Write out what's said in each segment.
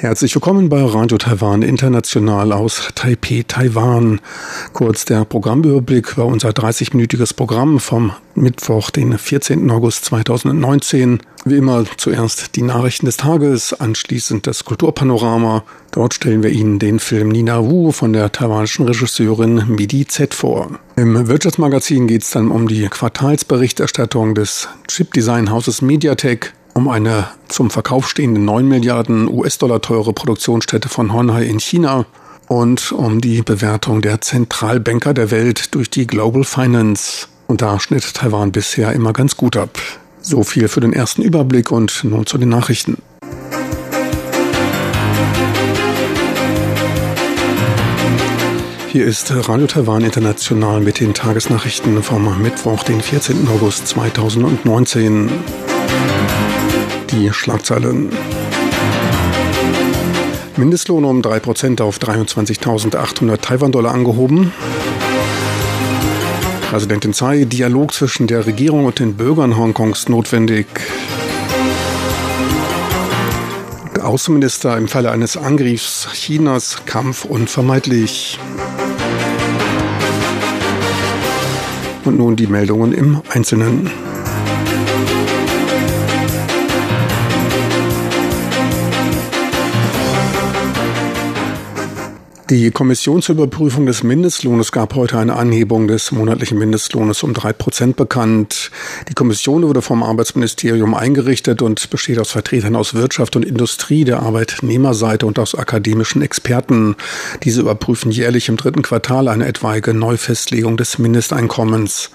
Herzlich willkommen bei Radio Taiwan International aus Taipei, Taiwan. Kurz der Programmüberblick über unser 30-minütiges Programm vom Mittwoch, den 14. August 2019. Wie immer zuerst die Nachrichten des Tages, anschließend das Kulturpanorama. Dort stellen wir Ihnen den Film Nina Wu von der taiwanischen Regisseurin Midi Z vor. Im Wirtschaftsmagazin geht es dann um die Quartalsberichterstattung des Chipdesignhauses Mediatek um eine zum Verkauf stehende 9 Milliarden US-Dollar teure Produktionsstätte von Honhai in China und um die Bewertung der Zentralbanker der Welt durch die Global Finance. Und da schnitt Taiwan bisher immer ganz gut ab. So viel für den ersten Überblick und nun zu den Nachrichten. Hier ist Radio Taiwan International mit den Tagesnachrichten vom Mittwoch, den 14. August 2019 die Schlagzeilen. Mindestlohn um 3% auf 23.800 Taiwan-Dollar angehoben. Präsidentin Tsai, Dialog zwischen der Regierung und den Bürgern Hongkongs notwendig. Der Außenminister im Falle eines Angriffs Chinas Kampf unvermeidlich. Und nun die Meldungen im Einzelnen. Die Kommission zur Überprüfung des Mindestlohnes gab heute eine Anhebung des monatlichen Mindestlohnes um drei Prozent bekannt. Die Kommission wurde vom Arbeitsministerium eingerichtet und besteht aus Vertretern aus Wirtschaft und Industrie, der Arbeitnehmerseite und aus akademischen Experten. Diese überprüfen jährlich im dritten Quartal eine etwaige Neufestlegung des Mindesteinkommens.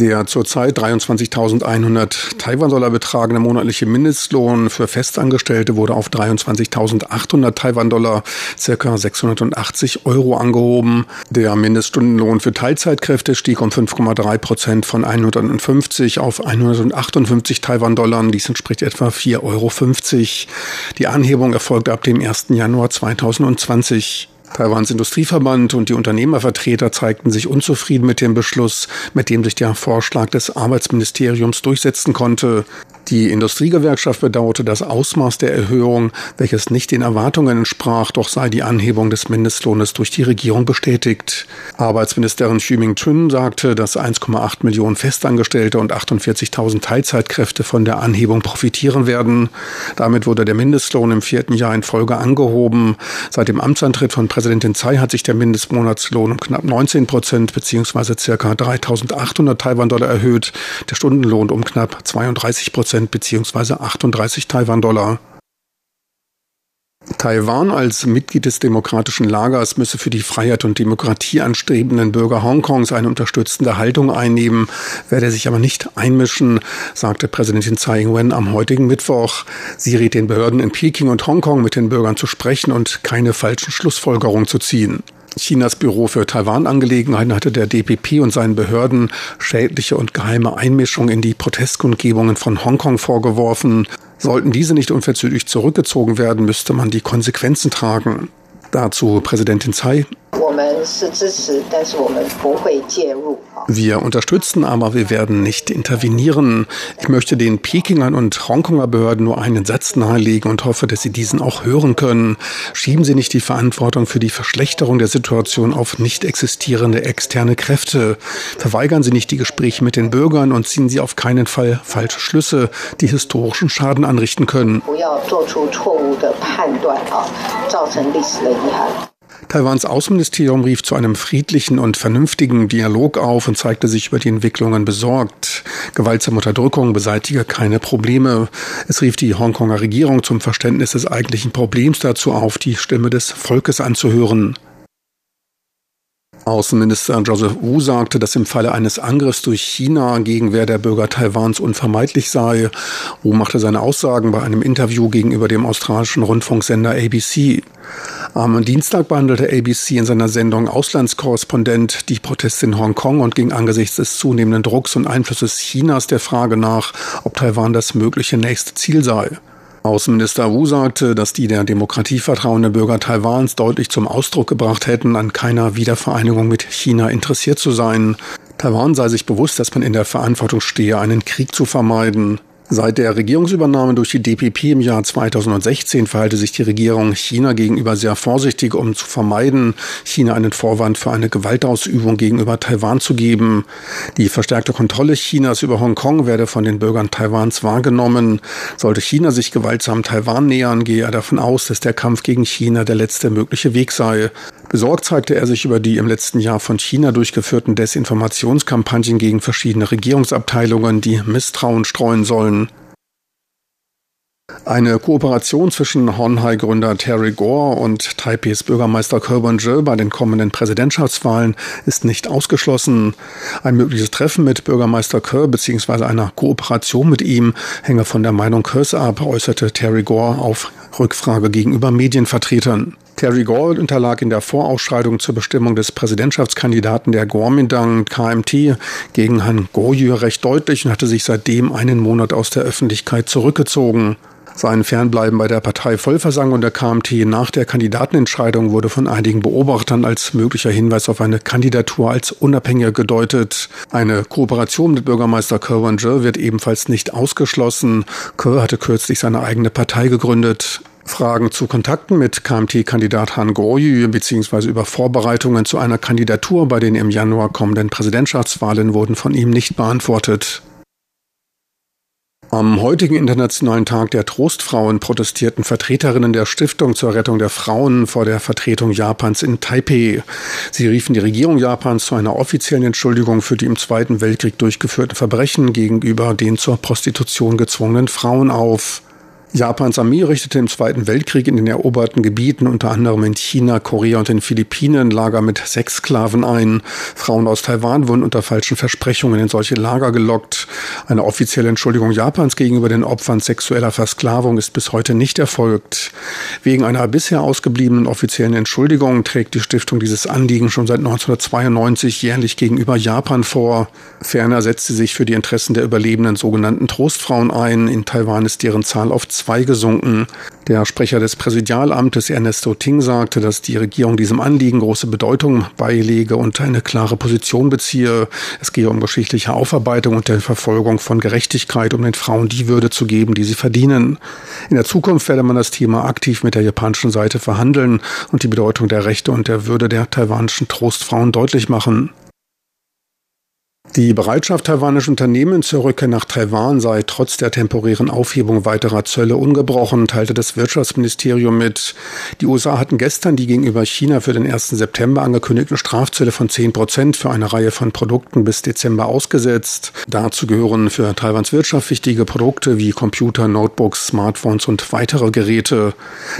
Der zurzeit 23.100 Taiwan-Dollar betragene monatliche Mindestlohn für Festangestellte wurde auf 23.800 Taiwan-Dollar, circa 680 Euro angehoben. Der Mindeststundenlohn für Teilzeitkräfte stieg um 5,3 Prozent von 150 auf 158 Taiwan-Dollar. Dies entspricht etwa 4,50 Euro. Die Anhebung erfolgte ab dem 1. Januar 2020. Taiwans Industrieverband und die Unternehmervertreter zeigten sich unzufrieden mit dem Beschluss, mit dem sich der Vorschlag des Arbeitsministeriums durchsetzen konnte. Die Industriegewerkschaft bedauerte das Ausmaß der Erhöhung, welches nicht den Erwartungen entsprach, doch sei die Anhebung des Mindestlohnes durch die Regierung bestätigt. Arbeitsministerin Xu Ming-chun sagte, dass 1,8 Millionen Festangestellte und 48.000 Teilzeitkräfte von der Anhebung profitieren werden. Damit wurde der Mindestlohn im vierten Jahr in Folge angehoben. Seit dem Amtsantritt von Präsidentin Tsai hat sich der Mindestmonatslohn um knapp 19 Prozent bzw. ca. 3.800 Taiwan-Dollar erhöht, der Stundenlohn um knapp 32 Prozent Prozent bzw. 38 Taiwan-Dollar. Taiwan als Mitglied des demokratischen Lagers müsse für die Freiheit und Demokratie anstrebenden Bürger Hongkongs eine unterstützende Haltung einnehmen, werde sich aber nicht einmischen, sagte Präsidentin Tsai Ing-wen am heutigen Mittwoch. Sie rät den Behörden in Peking und Hongkong mit den Bürgern zu sprechen und keine falschen Schlussfolgerungen zu ziehen. Chinas Büro für Taiwan-Angelegenheiten hatte der DPP und seinen Behörden schädliche und geheime Einmischung in die Protestkundgebungen von Hongkong vorgeworfen. Sollten diese nicht unverzüglich zurückgezogen werden, müsste man die Konsequenzen tragen. Dazu Präsidentin Tsai. Wir unterstützen, aber wir werden nicht intervenieren. Ich möchte den Pekingern und Hongkonger Behörden nur einen Satz nahelegen und hoffe, dass sie diesen auch hören können. Schieben Sie nicht die Verantwortung für die Verschlechterung der Situation auf nicht existierende externe Kräfte. Verweigern Sie nicht die Gespräche mit den Bürgern und ziehen Sie auf keinen Fall falsche Schlüsse, die historischen Schaden anrichten können. Taiwans Außenministerium rief zu einem friedlichen und vernünftigen Dialog auf und zeigte sich über die Entwicklungen besorgt. Gewaltsame Unterdrückung beseitige keine Probleme. Es rief die Hongkonger Regierung zum Verständnis des eigentlichen Problems dazu auf, die Stimme des Volkes anzuhören. Außenminister Joseph Wu sagte, dass im Falle eines Angriffs durch China Gegenwehr der Bürger Taiwans unvermeidlich sei. Wu machte seine Aussagen bei einem Interview gegenüber dem australischen Rundfunksender ABC. Am Dienstag behandelte ABC in seiner Sendung Auslandskorrespondent die Proteste in Hongkong und ging angesichts des zunehmenden Drucks und Einflusses Chinas der Frage nach, ob Taiwan das mögliche nächste Ziel sei. Außenminister Wu sagte, dass die der Demokratie vertrauende Bürger Taiwans deutlich zum Ausdruck gebracht hätten, an keiner Wiedervereinigung mit China interessiert zu sein. Taiwan sei sich bewusst, dass man in der Verantwortung stehe, einen Krieg zu vermeiden. Seit der Regierungsübernahme durch die DPP im Jahr 2016 verhalte sich die Regierung China gegenüber sehr vorsichtig, um zu vermeiden, China einen Vorwand für eine Gewaltausübung gegenüber Taiwan zu geben. Die verstärkte Kontrolle Chinas über Hongkong werde von den Bürgern Taiwans wahrgenommen. Sollte China sich gewaltsam Taiwan nähern, gehe er davon aus, dass der Kampf gegen China der letzte mögliche Weg sei. Besorgt zeigte er sich über die im letzten Jahr von China durchgeführten Desinformationskampagnen gegen verschiedene Regierungsabteilungen, die Misstrauen streuen sollen. Eine Kooperation zwischen Honhai-Gründer Terry Gore und Taipehs Bürgermeister Kerwin Zhe bei den kommenden Präsidentschaftswahlen ist nicht ausgeschlossen. Ein mögliches Treffen mit Bürgermeister Kerr bzw. einer Kooperation mit ihm hänge von der Meinung Kerrs ab, äußerte Terry Gore auf Rückfrage gegenüber Medienvertretern. Terry Gore unterlag in der Vorausschreibung zur Bestimmung des Präsidentschaftskandidaten der Kuomintang KMT gegen Han Goyu recht deutlich und hatte sich seitdem einen Monat aus der Öffentlichkeit zurückgezogen. Sein Fernbleiben bei der Parteivollversammlung der KMT nach der Kandidatenentscheidung wurde von einigen Beobachtern als möglicher Hinweis auf eine Kandidatur als Unabhängiger gedeutet. Eine Kooperation mit Bürgermeister Kerwanger wird ebenfalls nicht ausgeschlossen. Kerr hatte kürzlich seine eigene Partei gegründet. Fragen zu Kontakten mit KMT-Kandidat Han Goyu bzw. über Vorbereitungen zu einer Kandidatur bei den im Januar kommenden Präsidentschaftswahlen wurden von ihm nicht beantwortet. Am heutigen Internationalen Tag der Trostfrauen protestierten Vertreterinnen der Stiftung zur Rettung der Frauen vor der Vertretung Japans in Taipei. Sie riefen die Regierung Japans zu einer offiziellen Entschuldigung für die im Zweiten Weltkrieg durchgeführten Verbrechen gegenüber den zur Prostitution gezwungenen Frauen auf. Japans Armee richtete im Zweiten Weltkrieg in den eroberten Gebieten, unter anderem in China, Korea und den Philippinen, Lager mit Sexsklaven ein. Frauen aus Taiwan wurden unter falschen Versprechungen in solche Lager gelockt. Eine offizielle Entschuldigung Japans gegenüber den Opfern sexueller Versklavung ist bis heute nicht erfolgt. Wegen einer bisher ausgebliebenen offiziellen Entschuldigung trägt die Stiftung dieses Anliegen schon seit 1992 jährlich gegenüber Japan vor. Ferner setzt sie sich für die Interessen der überlebenden sogenannten Trostfrauen ein. In Taiwan ist deren Zahl auf 2 gesunken. Der Sprecher des Präsidialamtes Ernesto Ting sagte, dass die Regierung diesem Anliegen große Bedeutung beilege und eine klare Position beziehe. Es gehe um geschichtliche Aufarbeitung und der Verfolgung von Gerechtigkeit, um den Frauen die Würde zu geben, die sie verdienen. In der Zukunft werde man das Thema aktiv mit der japanischen Seite verhandeln und die Bedeutung der Rechte und der Würde der taiwanischen Trostfrauen deutlich machen. Die Bereitschaft taiwanischer Unternehmen zur Rückkehr nach Taiwan sei trotz der temporären Aufhebung weiterer Zölle ungebrochen, teilte das Wirtschaftsministerium mit. Die USA hatten gestern die gegenüber China für den 1. September angekündigten Strafzölle von 10 Prozent für eine Reihe von Produkten bis Dezember ausgesetzt. Dazu gehören für Taiwans Wirtschaft wichtige Produkte wie Computer, Notebooks, Smartphones und weitere Geräte.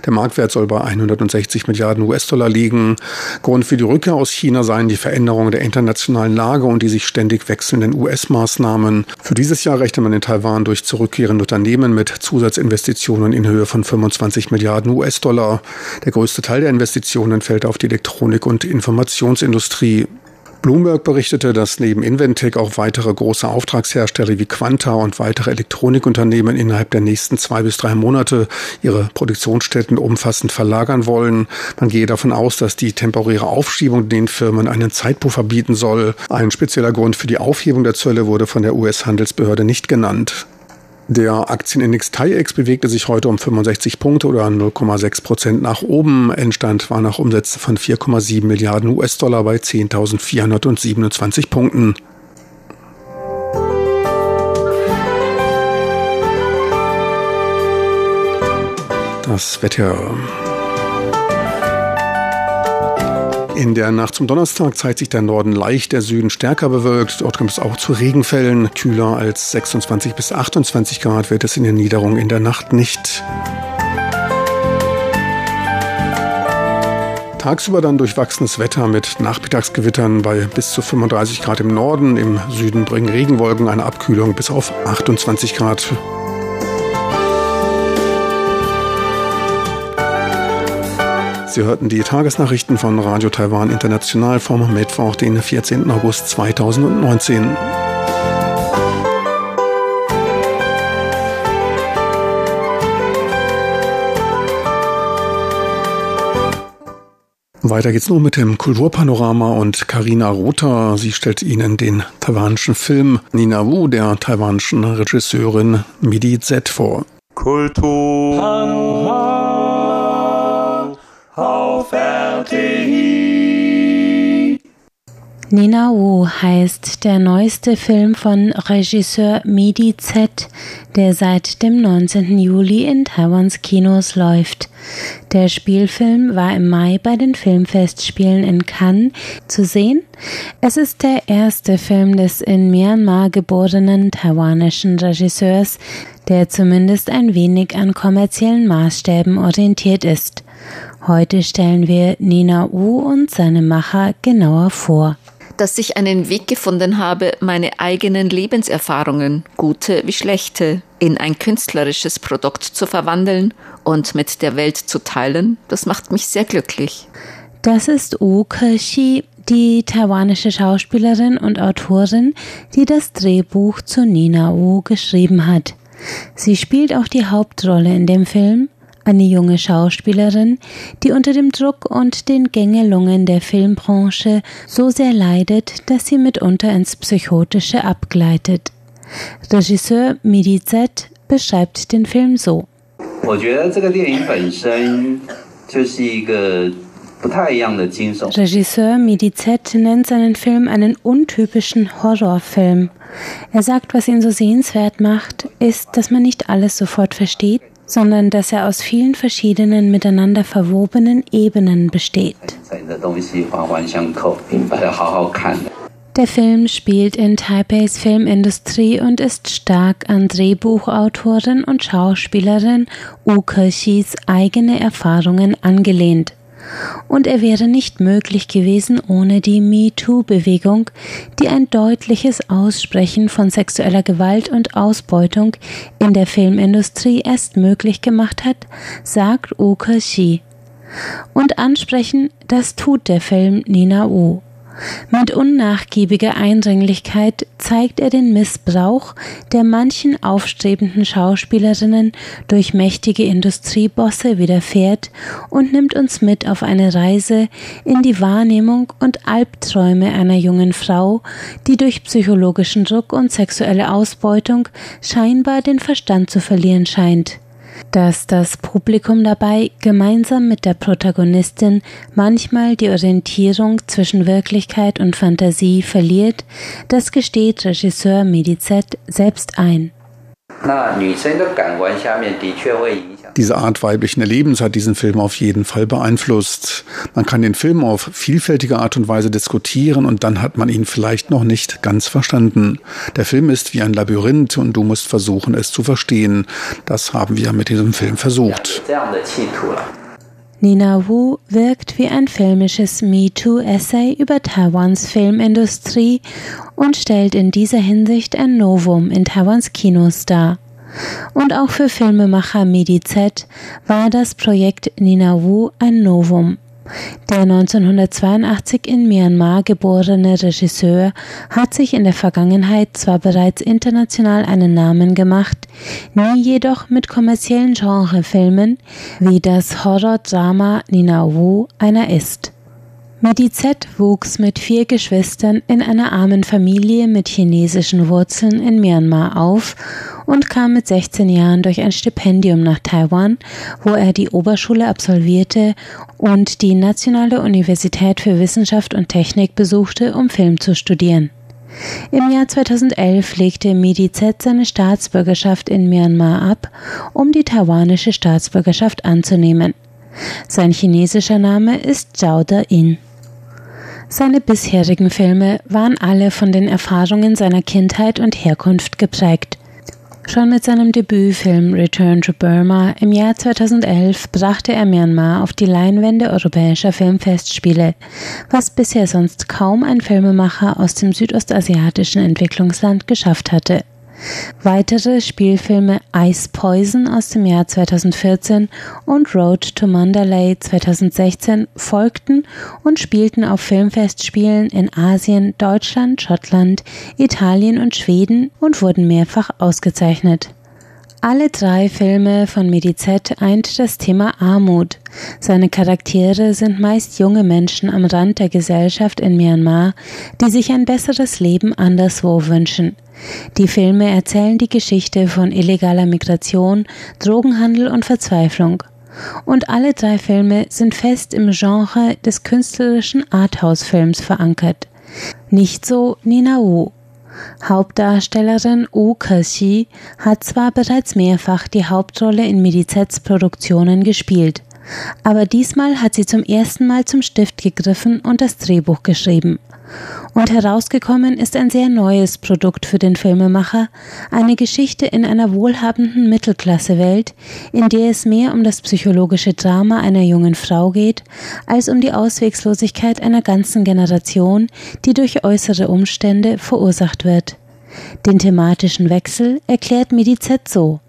Der Marktwert soll bei 160 Milliarden US-Dollar liegen. Grund für die Rückkehr aus China seien die Veränderungen der internationalen Lage und die sich ständig ständig wechselnden US-Maßnahmen. Für dieses Jahr rechnet man in Taiwan durch zurückkehrende Unternehmen mit Zusatzinvestitionen in Höhe von 25 Milliarden US-Dollar. Der größte Teil der Investitionen fällt auf die Elektronik- und Informationsindustrie. Bloomberg berichtete, dass neben Inventec auch weitere große Auftragshersteller wie Quanta und weitere Elektronikunternehmen innerhalb der nächsten zwei bis drei Monate ihre Produktionsstätten umfassend verlagern wollen. Man gehe davon aus, dass die temporäre Aufschiebung den Firmen einen Zeitpuffer bieten soll. Ein spezieller Grund für die Aufhebung der Zölle wurde von der US-Handelsbehörde nicht genannt. Der Aktienindex TAIEX bewegte sich heute um 65 Punkte oder 0,6 Prozent nach oben. Endstand war nach Umsätzen von 4,7 Milliarden US-Dollar bei 10.427 Punkten. Das Wetter. In der Nacht zum Donnerstag zeigt sich der Norden leicht, der Süden stärker bewölkt. Dort kommt es auch zu Regenfällen. Kühler als 26 bis 28 Grad wird es in der Niederung in der Nacht nicht. Tagsüber dann durchwachsenes Wetter mit Nachmittagsgewittern bei bis zu 35 Grad im Norden. Im Süden bringen Regenwolken eine Abkühlung bis auf 28 Grad. Sie hörten die Tagesnachrichten von Radio Taiwan International vom Mittwoch, den 14. August 2019. Weiter geht's nun mit dem Kulturpanorama und Karina Rother. Sie stellt Ihnen den taiwanischen Film Nina Wu der taiwanischen Regisseurin Midi Z vor. Kulturpanorama auf RTI. Nina Wu heißt der neueste Film von Regisseur Midi Z, der seit dem 19. Juli in Taiwans Kinos läuft. Der Spielfilm war im Mai bei den Filmfestspielen in Cannes zu sehen. Es ist der erste Film des in Myanmar geborenen taiwanischen Regisseurs, der zumindest ein wenig an kommerziellen Maßstäben orientiert ist. Heute stellen wir Nina Wu und seine Macher genauer vor dass ich einen Weg gefunden habe, meine eigenen Lebenserfahrungen, gute wie schlechte, in ein künstlerisches Produkt zu verwandeln und mit der Welt zu teilen, das macht mich sehr glücklich. Das ist Wu Kexi, die taiwanische Schauspielerin und Autorin, die das Drehbuch zu Nina Wu geschrieben hat. Sie spielt auch die Hauptrolle in dem Film, eine junge Schauspielerin, die unter dem Druck und den Gängelungen der Filmbranche so sehr leidet, dass sie mitunter ins Psychotische abgleitet. Regisseur Midi Z beschreibt den Film so. Regisseur Midi Z nennt seinen Film einen untypischen Horrorfilm. Er sagt, was ihn so sehenswert macht, ist, dass man nicht alles sofort versteht, sondern dass er aus vielen verschiedenen miteinander verwobenen Ebenen besteht. Der Film spielt in Taipeis Filmindustrie und ist stark an Drehbuchautorin und Schauspielerin U Kexis eigene Erfahrungen angelehnt und er wäre nicht möglich gewesen ohne die MeToo-Bewegung, die ein deutliches Aussprechen von sexueller Gewalt und Ausbeutung in der Filmindustrie erst möglich gemacht hat, sagt Uke Shi. Und ansprechen, das tut der Film Nina U. Mit unnachgiebiger Eindringlichkeit zeigt er den Missbrauch, der manchen aufstrebenden Schauspielerinnen durch mächtige Industriebosse widerfährt und nimmt uns mit auf eine Reise in die Wahrnehmung und Albträume einer jungen Frau, die durch psychologischen Druck und sexuelle Ausbeutung scheinbar den Verstand zu verlieren scheint dass das Publikum dabei gemeinsam mit der Protagonistin manchmal die Orientierung zwischen Wirklichkeit und Fantasie verliert, das gesteht Regisseur Medizet selbst ein. Diese Art weiblichen Erlebens hat diesen Film auf jeden Fall beeinflusst. Man kann den Film auf vielfältige Art und Weise diskutieren und dann hat man ihn vielleicht noch nicht ganz verstanden. Der Film ist wie ein Labyrinth und du musst versuchen, es zu verstehen. Das haben wir mit diesem Film versucht. Nina Wu wirkt wie ein filmisches MeToo-Essay über Taiwans Filmindustrie und stellt in dieser Hinsicht ein Novum in Taiwans Kinos dar. Und auch für Filmemacher Midi Z war das Projekt Nina Wu ein Novum. Der 1982 in Myanmar geborene Regisseur hat sich in der Vergangenheit zwar bereits international einen Namen gemacht, nie jedoch mit kommerziellen Genrefilmen, wie das Horror-Drama Nina Wu einer ist. Medizet wuchs mit vier Geschwistern in einer armen Familie mit chinesischen Wurzeln in Myanmar auf und kam mit 16 Jahren durch ein Stipendium nach Taiwan, wo er die Oberschule absolvierte und die Nationale Universität für Wissenschaft und Technik besuchte, um Film zu studieren. Im Jahr 2011 legte Medizet seine Staatsbürgerschaft in Myanmar ab, um die taiwanische Staatsbürgerschaft anzunehmen. Sein chinesischer Name ist Zhao De-in. Seine bisherigen Filme waren alle von den Erfahrungen seiner Kindheit und Herkunft geprägt. Schon mit seinem Debütfilm Return to Burma im Jahr 2011 brachte er Myanmar auf die Leinwände europäischer Filmfestspiele, was bisher sonst kaum ein Filmemacher aus dem südostasiatischen Entwicklungsland geschafft hatte. Weitere Spielfilme Ice Poison aus dem Jahr 2014 und Road to Mandalay 2016 folgten und spielten auf Filmfestspielen in Asien, Deutschland, Schottland, Italien und Schweden und wurden mehrfach ausgezeichnet. Alle drei Filme von Medizet eint das Thema Armut. Seine Charaktere sind meist junge Menschen am Rand der Gesellschaft in Myanmar, die sich ein besseres Leben anderswo wünschen. Die Filme erzählen die Geschichte von illegaler Migration, Drogenhandel und Verzweiflung. Und alle drei Filme sind fest im Genre des künstlerischen Arthouse-Films verankert. Nicht so Nina Wu. Hauptdarstellerin U Ke-shi hat zwar bereits mehrfach die Hauptrolle in Medizets Produktionen gespielt, aber diesmal hat sie zum ersten Mal zum Stift gegriffen und das Drehbuch geschrieben. Und herausgekommen ist ein sehr neues Produkt für den Filmemacher, eine Geschichte in einer wohlhabenden Mittelklassewelt, in der es mehr um das psychologische Drama einer jungen Frau geht, als um die Auswegslosigkeit einer ganzen Generation, die durch äußere Umstände verursacht wird. Den thematischen Wechsel erklärt Medizet so.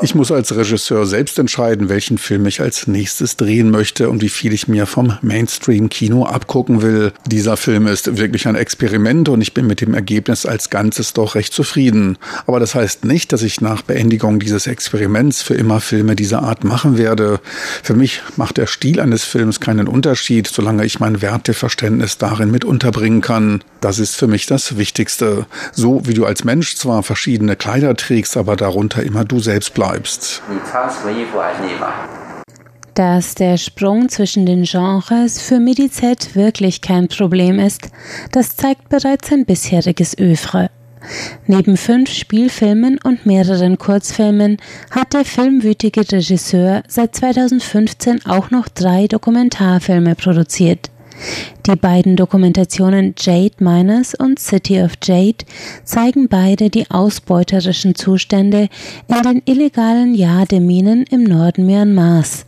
Ich muss als Regisseur selbst entscheiden, welchen Film ich als nächstes drehen möchte und wie viel ich mir vom Mainstream-Kino abgucken will. Dieser Film ist wirklich ein Experiment und ich bin mit dem Ergebnis als Ganzes doch recht zufrieden. Aber das heißt nicht, dass ich nach Beendigung dieses Experiments für immer Filme dieser Art machen werde. Für mich macht der Stil eines Films keinen Unterschied, solange ich mein Werteverständnis darin mit unterbringen kann. Das ist für mich das Wichtigste. So wie du als Mensch zwar verschiedene Kleider trägst, aber darunter immer du selbst bleibst. Dass der Sprung zwischen den Genres für Medizet wirklich kein Problem ist, das zeigt bereits sein bisheriges Övre. Neben fünf Spielfilmen und mehreren Kurzfilmen hat der filmwütige Regisseur seit 2015 auch noch drei Dokumentarfilme produziert. Die beiden Dokumentationen Jade Miners und City of Jade zeigen beide die ausbeuterischen Zustände in den illegalen Jademinen im Norden Myanmars.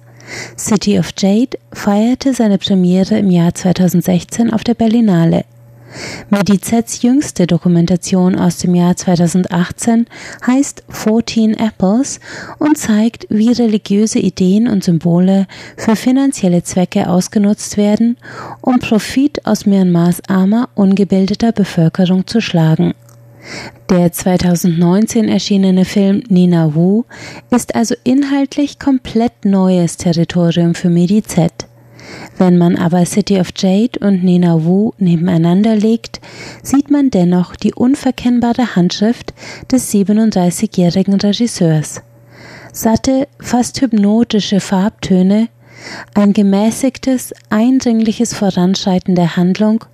City of Jade feierte seine Premiere im Jahr 2016 auf der Berlinale. Medizets jüngste Dokumentation aus dem Jahr 2018 heißt 14 Apples und zeigt, wie religiöse Ideen und Symbole für finanzielle Zwecke ausgenutzt werden, um Profit aus Myanmars armer, ungebildeter Bevölkerung zu schlagen. Der 2019 erschienene Film Nina Wu ist also inhaltlich komplett neues Territorium für Medizet. Wenn man aber City of Jade und Nina Wu nebeneinander legt, sieht man dennoch die unverkennbare Handschrift des 37-jährigen Regisseurs. Satte, fast hypnotische Farbtöne, ein gemäßigtes, eindringliches Voranschreiten der Handlung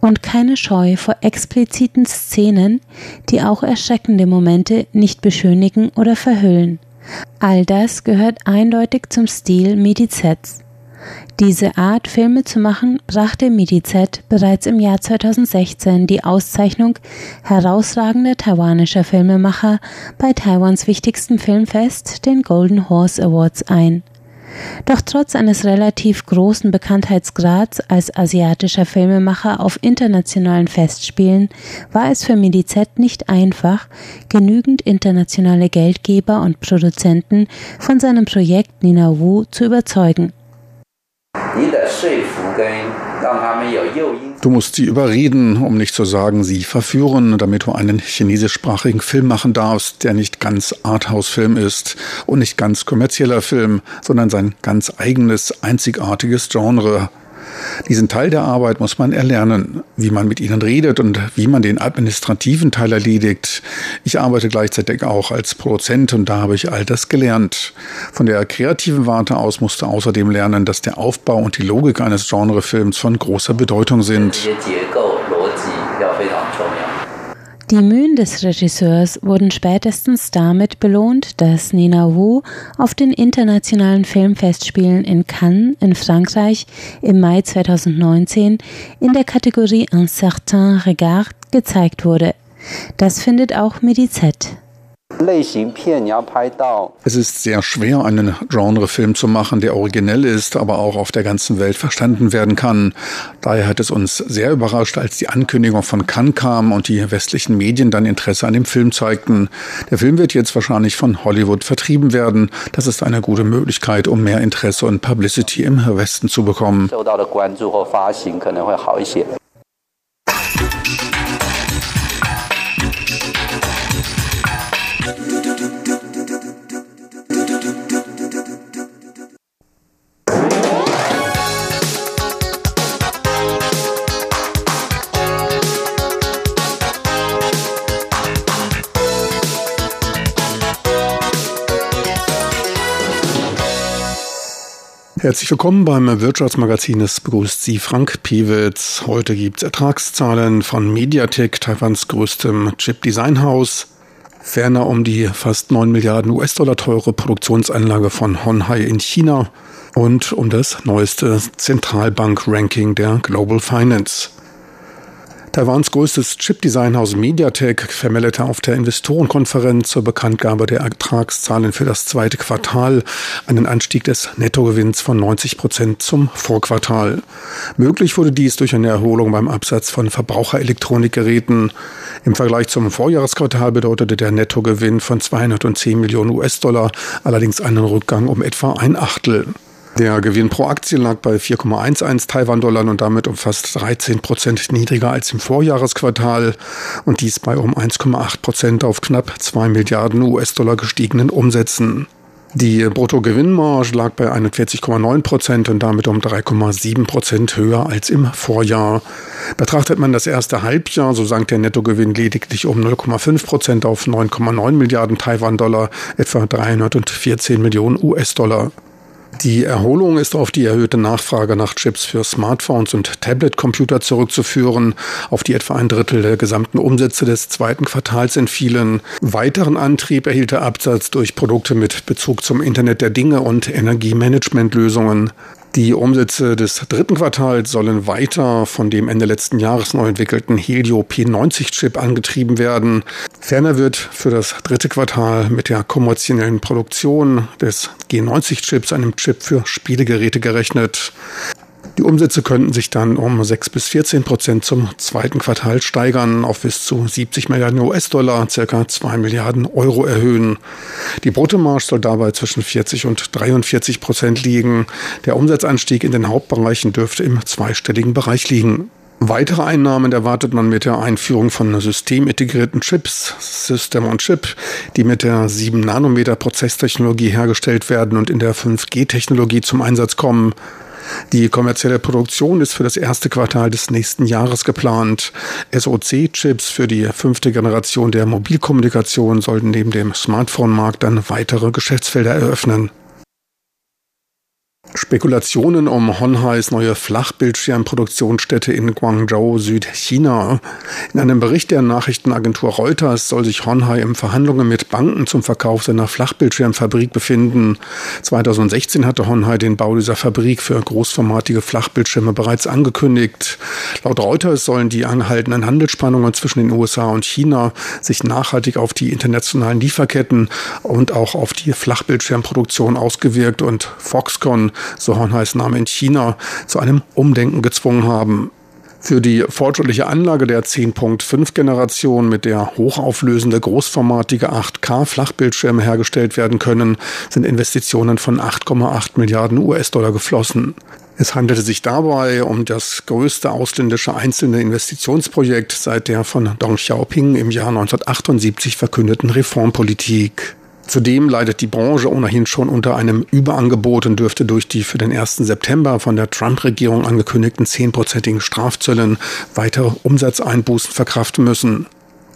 und keine Scheu vor expliziten Szenen, die auch erschreckende Momente nicht beschönigen oder verhüllen. All das gehört eindeutig zum Stil Medizets. Diese Art, Filme zu machen, brachte Medizet bereits im Jahr 2016 die Auszeichnung herausragender taiwanischer Filmemacher bei Taiwans wichtigsten Filmfest, den Golden Horse Awards, ein. Doch trotz eines relativ großen Bekanntheitsgrads als asiatischer Filmemacher auf internationalen Festspielen war es für Medizet nicht einfach, genügend internationale Geldgeber und Produzenten von seinem Projekt Nina Wu zu überzeugen. Du musst sie überreden, um nicht zu sagen, sie verführen, damit du einen chinesischsprachigen Film machen darfst, der nicht ganz Arthouse-Film ist und nicht ganz kommerzieller Film, sondern sein ganz eigenes, einzigartiges Genre. Diesen Teil der Arbeit muss man erlernen, wie man mit ihnen redet und wie man den administrativen Teil erledigt. Ich arbeite gleichzeitig auch als Produzent und da habe ich all das gelernt. Von der kreativen Warte aus musste außerdem lernen, dass der Aufbau und die Logik eines Genrefilms von großer Bedeutung sind. Die Mühen des Regisseurs wurden spätestens damit belohnt, dass Nina Wu auf den internationalen Filmfestspielen in Cannes in Frankreich im Mai 2019 in der Kategorie Un certain regard gezeigt wurde. Das findet auch Medizet. Es ist sehr schwer, einen Genrefilm zu machen, der originell ist, aber auch auf der ganzen Welt verstanden werden kann. Daher hat es uns sehr überrascht, als die Ankündigung von Cannes kam und die westlichen Medien dann Interesse an dem Film zeigten. Der Film wird jetzt wahrscheinlich von Hollywood vertrieben werden. Das ist eine gute Möglichkeit, um mehr Interesse und Publicity im Westen zu bekommen. Herzlich willkommen beim Wirtschaftsmagazin. Es begrüßt Sie Frank Piewitz. Heute gibt es Ertragszahlen von Mediatek, Taiwans größtem Chip-Designhaus. Ferner um die fast 9 Milliarden US-Dollar teure Produktionsanlage von Honhai in China und um das neueste Zentralbank-Ranking der Global Finance. Taiwans größtes Chip-Designhaus MediaTek vermeldete auf der Investorenkonferenz zur Bekanntgabe der Ertragszahlen für das zweite Quartal einen Anstieg des Nettogewinns von 90 Prozent zum Vorquartal. Möglich wurde dies durch eine Erholung beim Absatz von Verbraucherelektronikgeräten. Im Vergleich zum Vorjahresquartal bedeutete der Nettogewinn von 210 Millionen US-Dollar allerdings einen Rückgang um etwa ein Achtel. Der Gewinn pro Aktie lag bei 4,11 Taiwan-Dollar und damit um fast 13 Prozent niedriger als im Vorjahresquartal und dies bei um 1,8 Prozent auf knapp 2 Milliarden US-Dollar gestiegenen Umsätzen. Die Bruttogewinnmarge lag bei 41,9 Prozent und damit um 3,7 Prozent höher als im Vorjahr. Betrachtet man das erste Halbjahr, so sank der Nettogewinn lediglich um 0,5 Prozent auf 9,9 Milliarden Taiwan-Dollar, etwa 314 Millionen US-Dollar. Die Erholung ist auf die erhöhte Nachfrage nach Chips für Smartphones und Tablet-Computer zurückzuführen, auf die etwa ein Drittel der gesamten Umsätze des zweiten Quartals entfielen. Weiteren Antrieb erhielt der Absatz durch Produkte mit Bezug zum Internet der Dinge und Energiemanagementlösungen. Die Umsätze des dritten Quartals sollen weiter von dem Ende letzten Jahres neu entwickelten Helio P90-Chip angetrieben werden. Ferner wird für das dritte Quartal mit der kommerziellen Produktion des G90-Chips, einem Chip für Spielegeräte, gerechnet. Die Umsätze könnten sich dann um 6 bis 14 Prozent zum zweiten Quartal steigern, auf bis zu 70 Milliarden US-Dollar, circa 2 Milliarden Euro erhöhen. Die Bruttomarge soll dabei zwischen 40 und 43 Prozent liegen. Der Umsatzanstieg in den Hauptbereichen dürfte im zweistelligen Bereich liegen. Weitere Einnahmen erwartet man mit der Einführung von systemintegrierten Chips, System on Chip, die mit der 7-Nanometer-Prozesstechnologie hergestellt werden und in der 5G-Technologie zum Einsatz kommen. Die kommerzielle Produktion ist für das erste Quartal des nächsten Jahres geplant. SoC-Chips für die fünfte Generation der Mobilkommunikation sollten neben dem Smartphone-Markt dann weitere Geschäftsfelder eröffnen. Spekulationen um Honhais neue Flachbildschirmproduktionsstätte in Guangzhou, Südchina. In einem Bericht der Nachrichtenagentur Reuters soll sich Honhai im Verhandlungen mit Banken zum Verkauf seiner Flachbildschirmfabrik befinden. 2016 hatte Honhai den Bau dieser Fabrik für großformatige Flachbildschirme bereits angekündigt. Laut Reuters sollen die angehaltenen Handelsspannungen zwischen den USA und China sich nachhaltig auf die internationalen Lieferketten und auch auf die Flachbildschirmproduktion ausgewirkt und Foxconn so heißt Name in China, zu einem Umdenken gezwungen haben. Für die fortschrittliche Anlage der 10.5 Generation, mit der hochauflösende großformatige 8K Flachbildschirme hergestellt werden können, sind Investitionen von 8,8 Milliarden US-Dollar geflossen. Es handelte sich dabei um das größte ausländische einzelne Investitionsprojekt seit der von Deng Xiaoping im Jahr 1978 verkündeten Reformpolitik. Zudem leidet die Branche ohnehin schon unter einem Überangebot und dürfte durch die für den 1. September von der Trump-Regierung angekündigten zehnprozentigen Strafzöllen weitere Umsatzeinbußen verkraften müssen.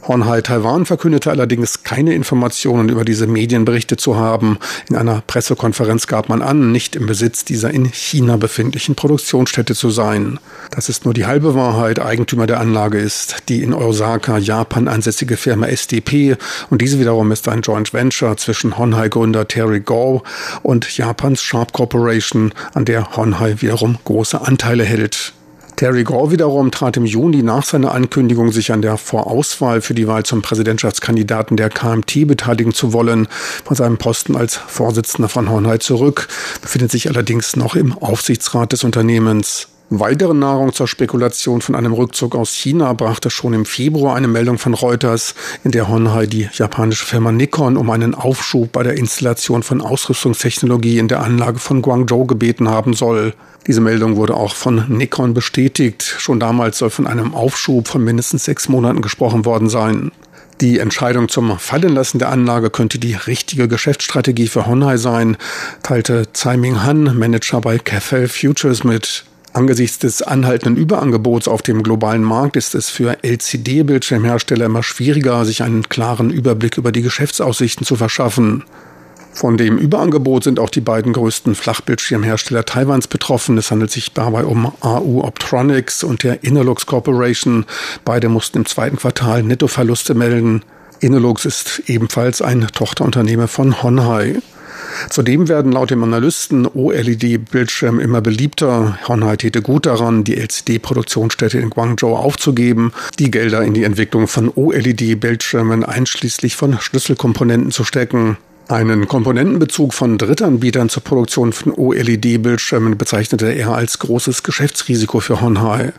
Honhai Taiwan verkündete allerdings keine Informationen über diese Medienberichte zu haben. In einer Pressekonferenz gab man an, nicht im Besitz dieser in China befindlichen Produktionsstätte zu sein. Das ist nur die halbe Wahrheit. Eigentümer der Anlage ist die in Osaka, Japan ansässige Firma SDP und diese wiederum ist ein Joint Venture zwischen Honhai-Gründer Terry Gou und Japans Sharp Corporation, an der Honhai wiederum große Anteile hält. Terry Gore wiederum trat im Juni nach seiner Ankündigung, sich an der Vorauswahl für die Wahl zum Präsidentschaftskandidaten der KMT beteiligen zu wollen, von seinem Posten als Vorsitzender von Hornheit zurück, befindet sich allerdings noch im Aufsichtsrat des Unternehmens. Weitere Nahrung zur Spekulation von einem Rückzug aus China brachte schon im Februar eine Meldung von Reuters, in der Honhai die japanische Firma Nikon um einen Aufschub bei der Installation von Ausrüstungstechnologie in der Anlage von Guangzhou gebeten haben soll. Diese Meldung wurde auch von Nikon bestätigt. Schon damals soll von einem Aufschub von mindestens sechs Monaten gesprochen worden sein. Die Entscheidung zum Fallenlassen der Anlage könnte die richtige Geschäftsstrategie für Honhai sein, teilte Tsai Ming Han, Manager bei Cathel Futures mit. Angesichts des anhaltenden Überangebots auf dem globalen Markt ist es für LCD-Bildschirmhersteller immer schwieriger, sich einen klaren Überblick über die Geschäftsaussichten zu verschaffen. Von dem Überangebot sind auch die beiden größten Flachbildschirmhersteller Taiwans betroffen. Es handelt sich dabei um AU Optronics und der Innolux Corporation. Beide mussten im zweiten Quartal Nettoverluste melden. Innolux ist ebenfalls ein Tochterunternehmen von Honhai. Zudem werden laut dem Analysten OLED-Bildschirme immer beliebter. Honhai täte gut daran, die LCD-Produktionsstätte in Guangzhou aufzugeben, die Gelder in die Entwicklung von OLED-Bildschirmen einschließlich von Schlüsselkomponenten zu stecken. Einen Komponentenbezug von Drittanbietern zur Produktion von OLED-Bildschirmen bezeichnete er als großes Geschäftsrisiko für Honhai.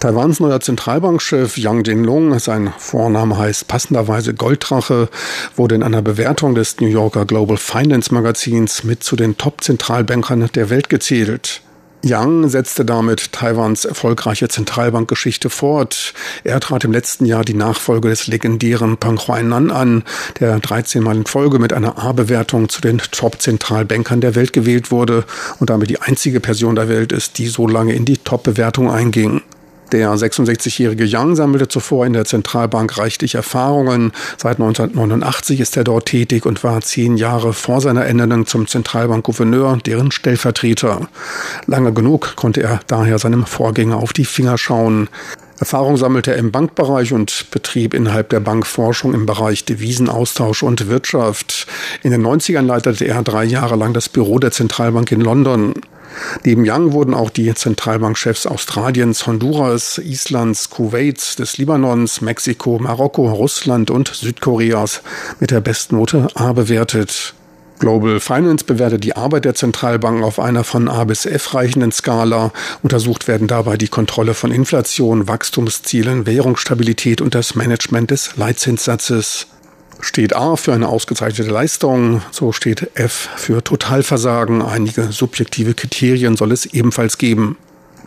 Taiwans neuer Zentralbankchef Yang Jinlong, sein Vorname heißt passenderweise Golddrache, wurde in einer Bewertung des New Yorker Global Finance Magazins mit zu den Top-Zentralbankern der Welt gezählt. Yang setzte damit Taiwans erfolgreiche Zentralbankgeschichte fort. Er trat im letzten Jahr die Nachfolge des legendären Peng Huainan an, der 13 Mal in Folge mit einer A-Bewertung zu den Top-Zentralbankern der Welt gewählt wurde und damit die einzige Person der Welt ist, die so lange in die Top-Bewertung einging. Der 66-jährige Yang sammelte zuvor in der Zentralbank reichlich Erfahrungen. Seit 1989 ist er dort tätig und war zehn Jahre vor seiner Ernennung zum Zentralbankgouverneur deren Stellvertreter. Lange genug konnte er daher seinem Vorgänger auf die Finger schauen. Erfahrung sammelte er im Bankbereich und betrieb innerhalb der Bank Forschung im Bereich Devisenaustausch und Wirtschaft. In den 90ern leitete er drei Jahre lang das Büro der Zentralbank in London. Neben Young wurden auch die Zentralbankchefs Australiens, Honduras, Islands, Kuwaits, des Libanons, Mexiko, Marokko, Russland und Südkoreas mit der Bestnote A bewertet. Global Finance bewertet die Arbeit der Zentralbanken auf einer von A bis F reichenden Skala. Untersucht werden dabei die Kontrolle von Inflation, Wachstumszielen, Währungsstabilität und das Management des Leitzinssatzes. Steht A für eine ausgezeichnete Leistung, so steht F für Totalversagen. Einige subjektive Kriterien soll es ebenfalls geben.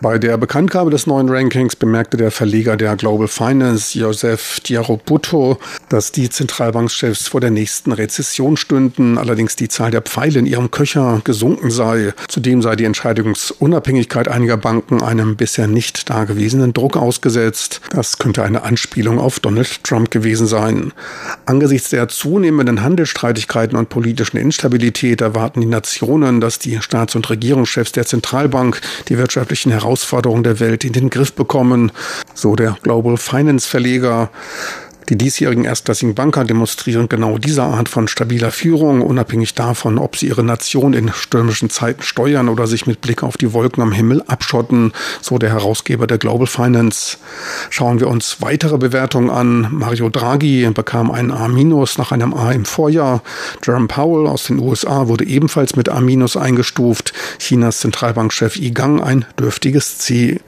Bei der Bekanntgabe des neuen Rankings bemerkte der Verleger der Global Finance, Joseph Diarobutto, dass die Zentralbankchefs vor der nächsten Rezession stünden, allerdings die Zahl der Pfeile in ihrem Köcher gesunken sei. Zudem sei die Entscheidungsunabhängigkeit einiger Banken einem bisher nicht dagewesenen Druck ausgesetzt. Das könnte eine Anspielung auf Donald Trump gewesen sein. Angesichts der zunehmenden Handelsstreitigkeiten und politischen Instabilität erwarten die Nationen, dass die Staats- und Regierungschefs der Zentralbank die wirtschaftlichen Herausforderungen Herausforderungen der Welt in den Griff bekommen, so der Global Finance Verleger. Die diesjährigen erstklassigen Banker demonstrieren genau diese Art von stabiler Führung, unabhängig davon, ob sie ihre Nation in stürmischen Zeiten steuern oder sich mit Blick auf die Wolken am Himmel abschotten, so der Herausgeber der Global Finance. Schauen wir uns weitere Bewertungen an. Mario Draghi bekam ein A- nach einem A im Vorjahr. Jerome Powell aus den USA wurde ebenfalls mit A- eingestuft. Chinas Zentralbankchef Yi Gang ein dürftiges C.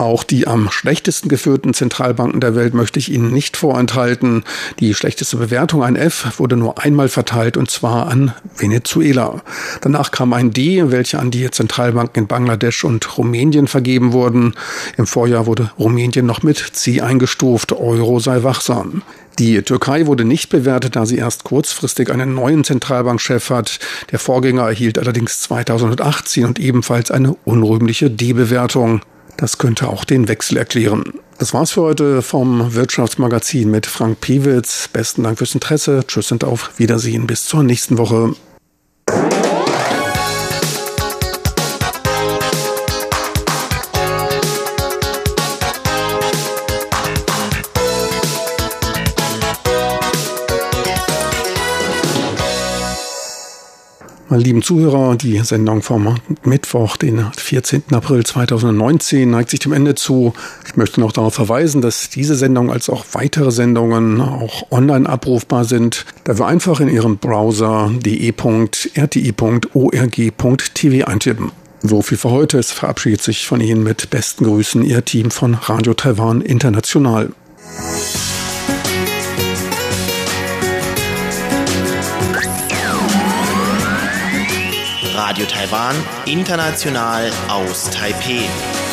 Auch die am schlechtesten geführten Zentralbanken der Welt möchte ich Ihnen nicht vorenthalten. Die schlechteste Bewertung, ein F, wurde nur einmal verteilt und zwar an Venezuela. Danach kam ein D, welche an die Zentralbanken in Bangladesch und Rumänien vergeben wurden. Im Vorjahr wurde Rumänien noch mit C eingestuft. Euro sei wachsam. Die Türkei wurde nicht bewertet, da sie erst kurzfristig einen neuen Zentralbankchef hat. Der Vorgänger erhielt allerdings 2018 und ebenfalls eine unrühmliche D-Bewertung. Das könnte auch den Wechsel erklären. Das war's für heute vom Wirtschaftsmagazin mit Frank Piewitz. Besten Dank fürs Interesse. Tschüss und auf Wiedersehen. Bis zur nächsten Woche. Meine lieben Zuhörer, die Sendung vom Mittwoch, den 14. April 2019, neigt sich dem Ende zu. Ich möchte noch darauf verweisen, dass diese Sendung als auch weitere Sendungen auch online abrufbar sind. Da wir einfach in Ihrem Browser de.rti.org.tv eintippen. So viel für heute. Es verabschiedet sich von Ihnen mit besten Grüßen Ihr Team von Radio Taiwan International. Radio Taiwan, international aus Taipeh.